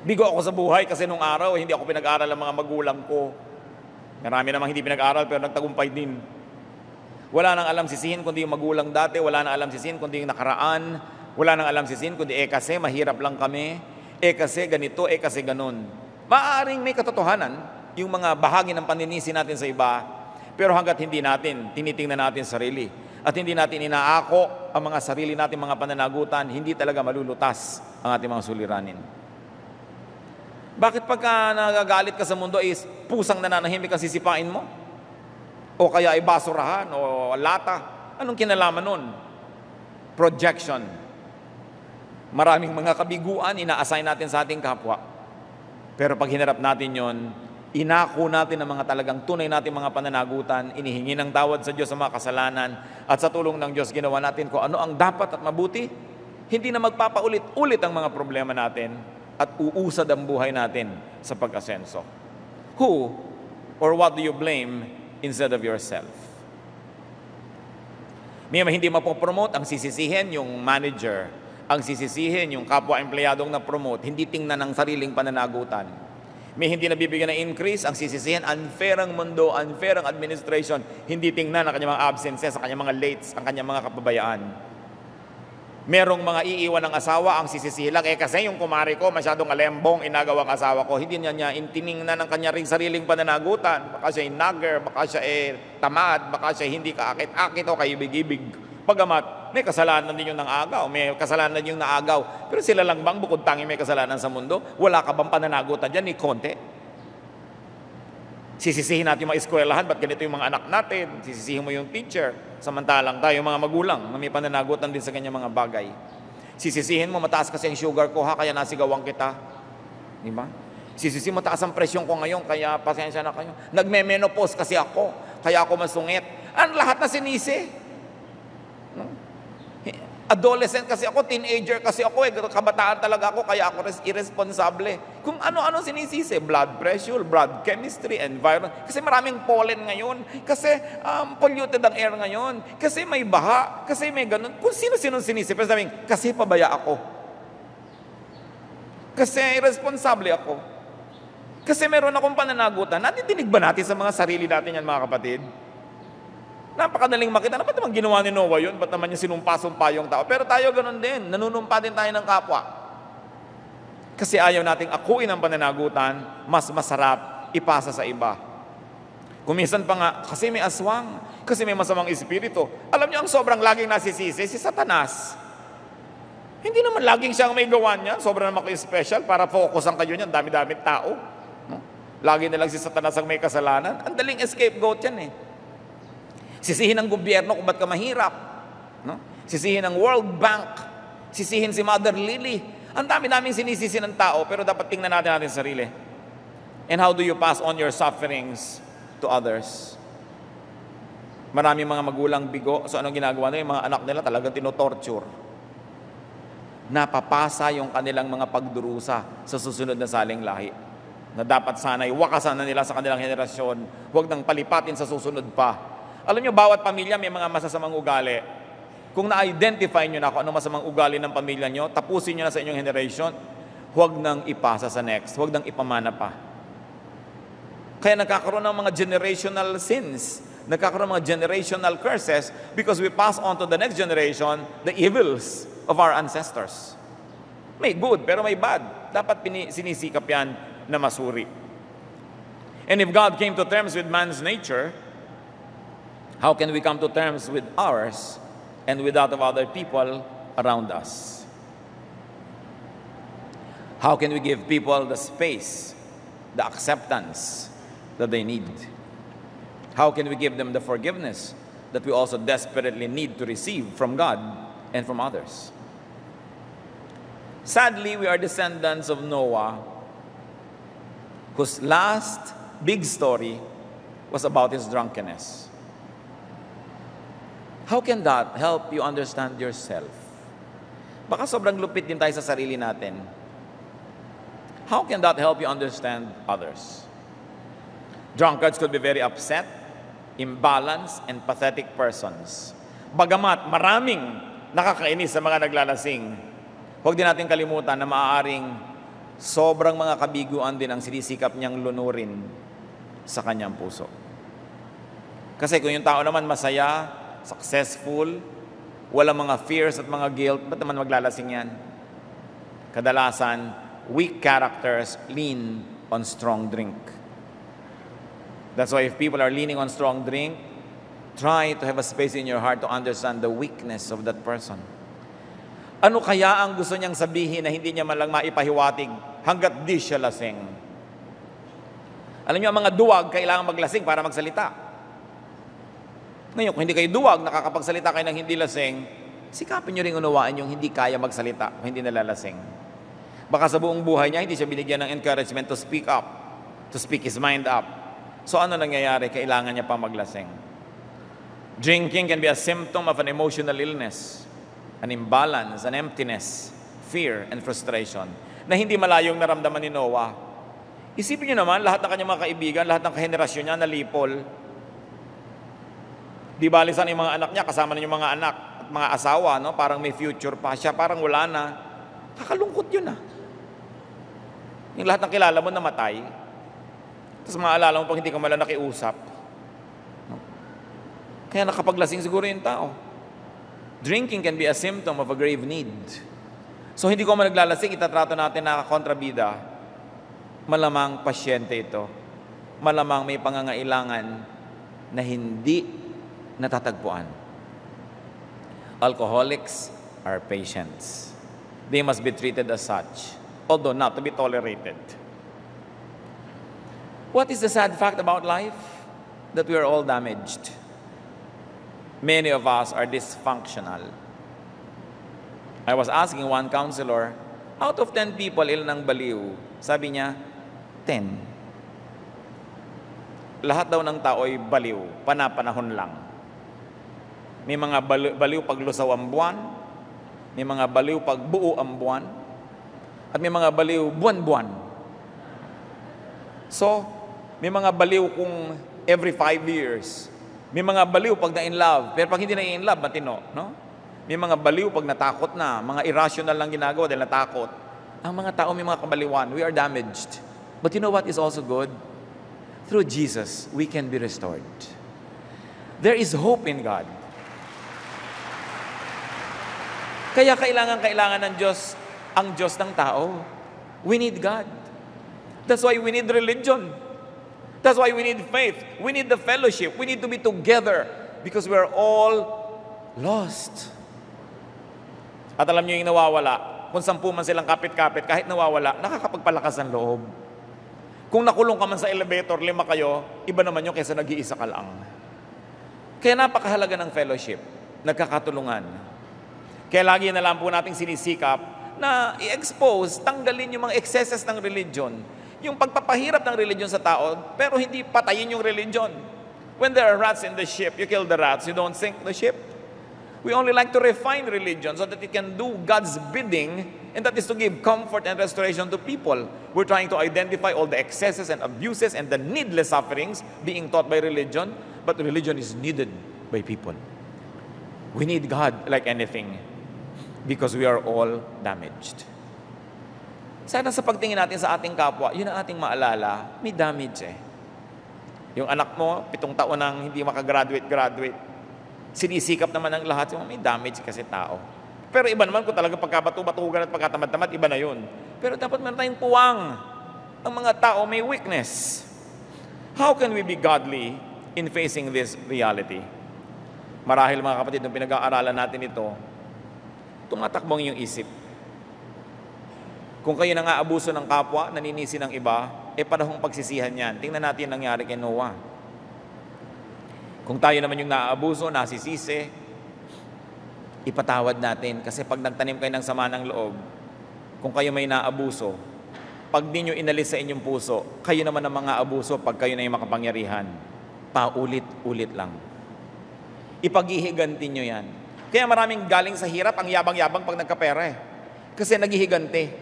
Bigo ako sa buhay kasi nung araw, hindi ako pinag-aral ng mga magulang ko. Marami namang hindi pinag-aral pero nagtagumpay din. Wala nang alam sisihin kundi yung magulang dati, wala nang alam sisihin kundi yung nakaraan, wala nang alam sisihin kundi eh kasi mahirap lang kami, eh kasi ganito, eh kasi ganun. Maaring may katotohanan yung mga bahagi ng paninisi natin sa iba, pero hanggat hindi natin tinitingnan natin sarili at hindi natin inaako ang mga sarili natin mga pananagutan, hindi talaga malulutas ang ating mga suliranin. Bakit pagka nagagalit ka sa mundo is pusang nananahimik ang sisipain mo? O kaya ay basurahan o lata? Anong kinalaman nun? Projection. Maraming mga kabiguan ina-assign natin sa ating kapwa. Pero pag hinarap natin yon, inako natin ang mga talagang tunay natin mga pananagutan, inihingi ng tawad sa Diyos sa mga kasalanan, at sa tulong ng Diyos ginawa natin kung ano ang dapat at mabuti, hindi na magpapaulit-ulit ang mga problema natin, at uusad ang buhay natin sa pag-asenso. Who or what do you blame instead of yourself? May hindi mapopromote, ang sisisihin yung manager, ang sisisihin yung kapwa-empleyadong na-promote, hindi tingnan ng sariling pananagutan. May hindi nabibigyan ng increase, ang sisisihin, unfair ang mundo, unfair ang administration, hindi tingnan ang kanyang mga absences, ang kanyang mga lates, ang kanyang mga kapabayaan. Merong mga iiwan ng asawa ang sisisilang, eh kasi yung kumari ko masyadong alembong inagawa ang asawa ko. Hindi niya niya intiningnan ng kanya ring sariling pananagutan. Baka siya nagger, baka siya ay tamad, baka siya hindi kaakit-akit o kaibig-ibig. Pagamat, may kasalanan din yung nang-agaw, may kasalanan yung naagaw. Pero sila lang bang bukod tangi may kasalanan sa mundo? Wala ka bang pananagutan dyan? Ni konti. Sisisihin natin yung mga eskwelahan, ba't ganito yung mga anak natin? Sisisihin mo yung teacher. Samantalang tayo, mga magulang, na may pananagutan din sa kanyang mga bagay. Sisisihin mo, mataas kasi ang sugar ko ha, kaya nasigawan kita. Di ba? Sisisihin mo, mataas ang presyon ko ngayon, kaya pasensya na kayo. Nagme-menopause kasi ako, kaya ako masungit. Ang lahat na sinisi. Adolescent kasi ako, teenager kasi ako, eh, kabataan talaga ako, kaya ako res- irresponsable. Kung ano-ano sinisisi, blood pressure, blood chemistry, environment. Kasi maraming pollen ngayon, kasi um, polluted ang air ngayon, kasi may baha, kasi may ganun. Kung sino-sino sinisi, pero sabihin, kasi pabaya ako. Kasi irresponsable ako. Kasi meron akong pananagutan. Natidinig ba natin sa mga sarili natin yan, mga kapatid? Napakadaling makita. Ba't naman ginawa ni Noah yun? Ba't naman niya sinumpa-sumpa yung tao? Pero tayo ganun din. Nanunumpa din tayo ng kapwa. Kasi ayaw nating akuin ang pananagutan, mas masarap ipasa sa iba. Kumisan pa nga, kasi may aswang, kasi may masamang espiritu. Alam niyo ang sobrang laging nasisisi, si Satanas. Hindi naman laging siyang may gawa niya, sobrang naman special para focus ang kayo niyan, dami-dami tao. Lagi na lang si Satanas ang may kasalanan. Ang daling scapegoat yan eh. Sisihin ng gobyerno kung ba't ka mahirap. No? sisihin ang World Bank, sisihin si Mother Lily. Ang dami-daming sinisisi ng tao, pero dapat tingnan natin natin sarili. And how do you pass on your sufferings to others? Maraming mga magulang bigo, so anong ginagawa nila? Yung mga anak nila talagang tinotorture. Napapasa yung kanilang mga pagdurusa sa susunod na saling lahi. Na dapat sana'y wakasan na nila sa kanilang henerasyon. Huwag nang palipatin sa susunod pa. Alam nyo, bawat pamilya may mga masasamang ugali. Kung na-identify nyo na kung ano masamang ugali ng pamilya nyo, tapusin nyo na sa inyong generation, huwag nang ipasa sa next, huwag nang ipamana pa. Kaya nagkakaroon ng mga generational sins, nagkakaroon ng mga generational curses because we pass on to the next generation the evils of our ancestors. May good, pero may bad. Dapat pini- sinisikap yan na masuri. And if God came to terms with man's nature, how can we come to terms with ours and with that of other people around us? How can we give people the space, the acceptance that they need? How can we give them the forgiveness that we also desperately need to receive from God and from others? Sadly, we are descendants of Noah, whose last big story was about his drunkenness. How can that help you understand yourself? Baka sobrang lupit din tayo sa sarili natin. How can that help you understand others? Drunkards could be very upset, imbalanced, and pathetic persons. Bagamat maraming nakakainis sa mga naglalasing, huwag din natin kalimutan na maaaring sobrang mga kabiguan din ang sinisikap niyang lunurin sa kanyang puso. Kasi kung yung tao naman masaya, successful, wala mga fears at mga guilt, ba't naman maglalasing yan? Kadalasan, weak characters lean on strong drink. That's why if people are leaning on strong drink, try to have a space in your heart to understand the weakness of that person. Ano kaya ang gusto niyang sabihin na hindi niya malang maipahiwatig hanggat di siya lasing? Alam niyo, ang mga duwag kailangan maglasing para magsalita. Ngayon, kung hindi kayo duwag, nakakapagsalita kayo ng hindi lasing, sikapin niyo rin unawain yung hindi kaya magsalita o hindi nalalasing. Baka sa buong buhay niya, hindi siya binigyan ng encouragement to speak up, to speak his mind up. So ano nangyayari? Kailangan niya pa maglasing. Drinking can be a symptom of an emotional illness, an imbalance, an emptiness, fear, and frustration na hindi malayong naramdaman ni Noah. Isipin niyo naman, lahat ng kanyang mga kaibigan, lahat ng kahenerasyon niya nalipol. Di bali sana yung mga anak niya, kasama na yung mga anak at mga asawa, no? parang may future pa. Siya parang wala na. Kakalungkot yun ah. Yung lahat ng kilala mo namatay, tapos maalala mo pag hindi ka mala nakiusap. Kaya nakapaglasing siguro yung tao. Drinking can be a symptom of a grave need. So hindi ko man itatrato natin na kontrabida. Malamang pasyente ito. Malamang may pangangailangan na hindi natatagpuan. Alcoholics are patients. They must be treated as such, although not to be tolerated. What is the sad fact about life? That we are all damaged. Many of us are dysfunctional. I was asking one counselor, out of 10 people, ilan ang baliw? Sabi niya, 10. Lahat daw ng tao ay baliw, panapanahon lang. May mga baliw, baliw pag lusaw ang buwan, may mga baliw pag buo ang buwan, at may mga baliw buwan-buwan. So, may mga baliw kung every five years. May mga baliw pag na in love. Pero pag hindi na in love, matino. No? May mga baliw pag natakot na. Mga irrational lang ginagawa dahil natakot. Ang mga tao may mga kabaliwan. We are damaged. But you know what is also good? Through Jesus, we can be restored. There is hope in God. Kaya kailangan kailangan ng Diyos ang Diyos ng tao. We need God. That's why we need religion. That's why we need faith. We need the fellowship. We need to be together because we're all lost. At alam niyo yung nawawala, kung sampu man silang kapit-kapit, kahit nawawala, nakakapagpalakas ng loob. Kung nakulong ka man sa elevator, lima kayo, iba naman yung kaysa nag-iisa ka lang. Kaya napakahalaga ng fellowship, nagkakatulungan. Kaya lagi na lang po nating sinisikap na i-expose, tanggalin yung mga excesses ng religion. Yung pagpapahirap ng religion sa tao, pero hindi patayin yung religion. When there are rats in the ship, you kill the rats, you don't sink the ship. We only like to refine religion so that it can do God's bidding, and that is to give comfort and restoration to people. We're trying to identify all the excesses and abuses and the needless sufferings being taught by religion, but religion is needed by people. We need God like anything because we are all damaged. Sana sa pagtingin natin sa ating kapwa, yun ang ating maalala, may damage eh. Yung anak mo, pitong taon nang hindi makagraduate-graduate, sinisikap naman ng lahat, may damage kasi tao. Pero iba naman kung talaga pagkabatu-batugan at pagkatamad-tamad, iba na yun. Pero dapat meron tayong puwang. Ang mga tao may weakness. How can we be godly in facing this reality? Marahil mga kapatid, nung pinag-aaralan natin ito, tumatakbong yung isip. Kung kayo nang-aabuso ng kapwa, naninisi ng iba, eh panahong pagsisihan yan. Tingnan natin ang nangyari kay Noah. Kung tayo naman yung naaabuso, nasisisi, ipatawad natin. Kasi pag nagtanim kayo ng sama ng loob, kung kayo may naabuso, pag di nyo inalis sa inyong puso, kayo naman ang mga abuso pag kayo na yung makapangyarihan. Paulit-ulit lang. Ipaghihiganti nyo yan. Kaya maraming galing sa hirap, ang yabang-yabang pag nagkapera eh. Kasi naghihigante.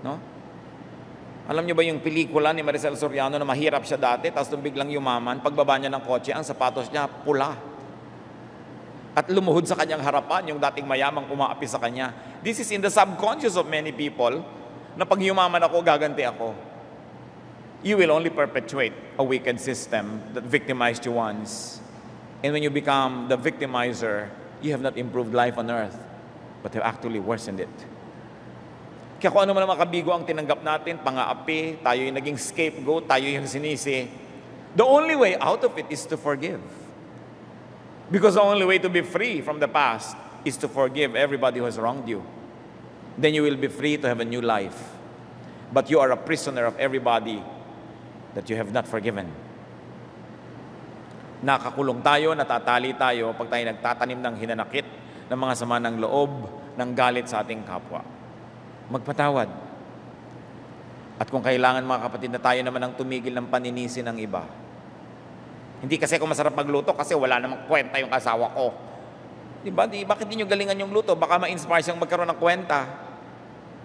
No? Alam niyo ba yung pelikula ni Maricel Soriano na mahirap siya dati, tapos nung biglang yumaman, pagbaba niya ng kotse, ang sapatos niya pula. At lumuhod sa kanyang harapan yung dating mayamang umaapi sa kanya. This is in the subconscious of many people na pag yumaman ako, gaganti ako. You will only perpetuate a wicked system that victimized you once. And when you become the victimizer, you have not improved life on earth, but have actually worsened it. Kaya kung ano man ang makabigo ang tinanggap natin, pangaapi, tayo yung naging scapegoat, tayo yung sinisi, the only way out of it is to forgive. Because the only way to be free from the past is to forgive everybody who has wronged you. Then you will be free to have a new life. But you are a prisoner of everybody that you have not forgiven nakakulong tayo, natatali tayo pag tayo nagtatanim ng hinanakit ng mga sama ng loob, ng galit sa ating kapwa. Magpatawad. At kung kailangan mga kapatid na tayo naman ang tumigil ng paninisi ng iba. Hindi kasi ako masarap magluto kasi wala namang kwenta yung asawa ko. Di ba? Di, bakit di nyo galingan yung luto? Baka ma-inspire siyang magkaroon ng kwenta.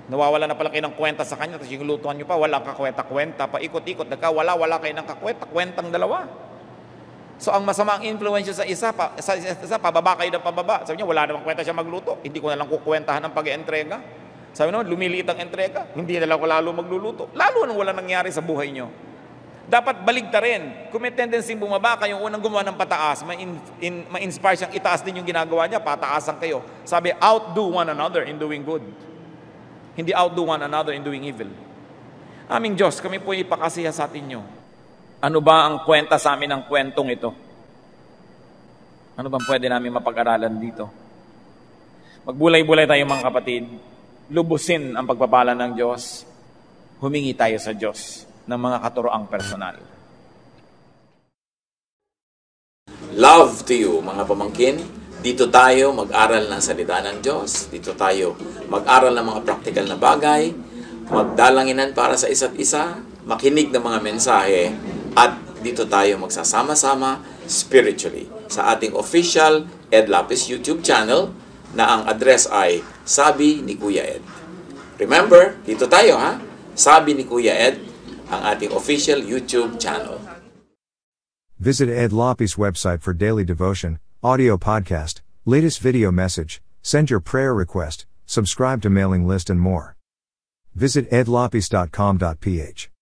Nawawala na pala kayo ng kwenta sa kanya, tapos yung lutuan nyo pa, walang kakwenta-kwenta, paikot-ikot, nagkawala, wala kayo ng kakwenta, kwentang dalawa. So ang masamang influensya sa isa, pa, sa isa, pababa kayo ng pababa. Sabi niya, wala namang kwenta siya magluto. Hindi ko na lang kukwentahan ng pag-entrega. Sabi naman, lumiliit ang entrega. Hindi na lang ko lalo magluluto. Lalo nung wala nangyari sa buhay niyo. Dapat baligta rin. Kung may tendency bumaba, kayong unang gumawa ng pataas, ma-inspire siyang itaas din yung ginagawa niya, pataasan kayo. Sabi, outdo one another in doing good. Hindi outdo one another in doing evil. Aming Diyos, kami po ipakasiya sa atin niyo ano ba ang kwenta sa amin ng kwentong ito? Ano bang pwede namin mapag-aralan dito? Magbulay-bulay tayo mga kapatid. Lubusin ang pagpapala ng Diyos. Humingi tayo sa Diyos ng mga katuroang personal. Love to you, mga pamangkin. Dito tayo mag-aral ng salita ng Diyos. Dito tayo mag-aral ng mga praktikal na bagay. Magdalanginan para sa isa't isa. Makinig ng mga mensahe at dito tayo magsasama-sama spiritually sa ating official Ed Lapis YouTube channel na ang address ay Sabi ni Kuya Ed. Remember, dito tayo ha. Sabi ni Kuya Ed, ang ating official YouTube channel. Visit Ed Lopes website for daily devotion, audio podcast, latest video message, send your prayer request, subscribe to mailing list and more. Visit edlopes.com.ph.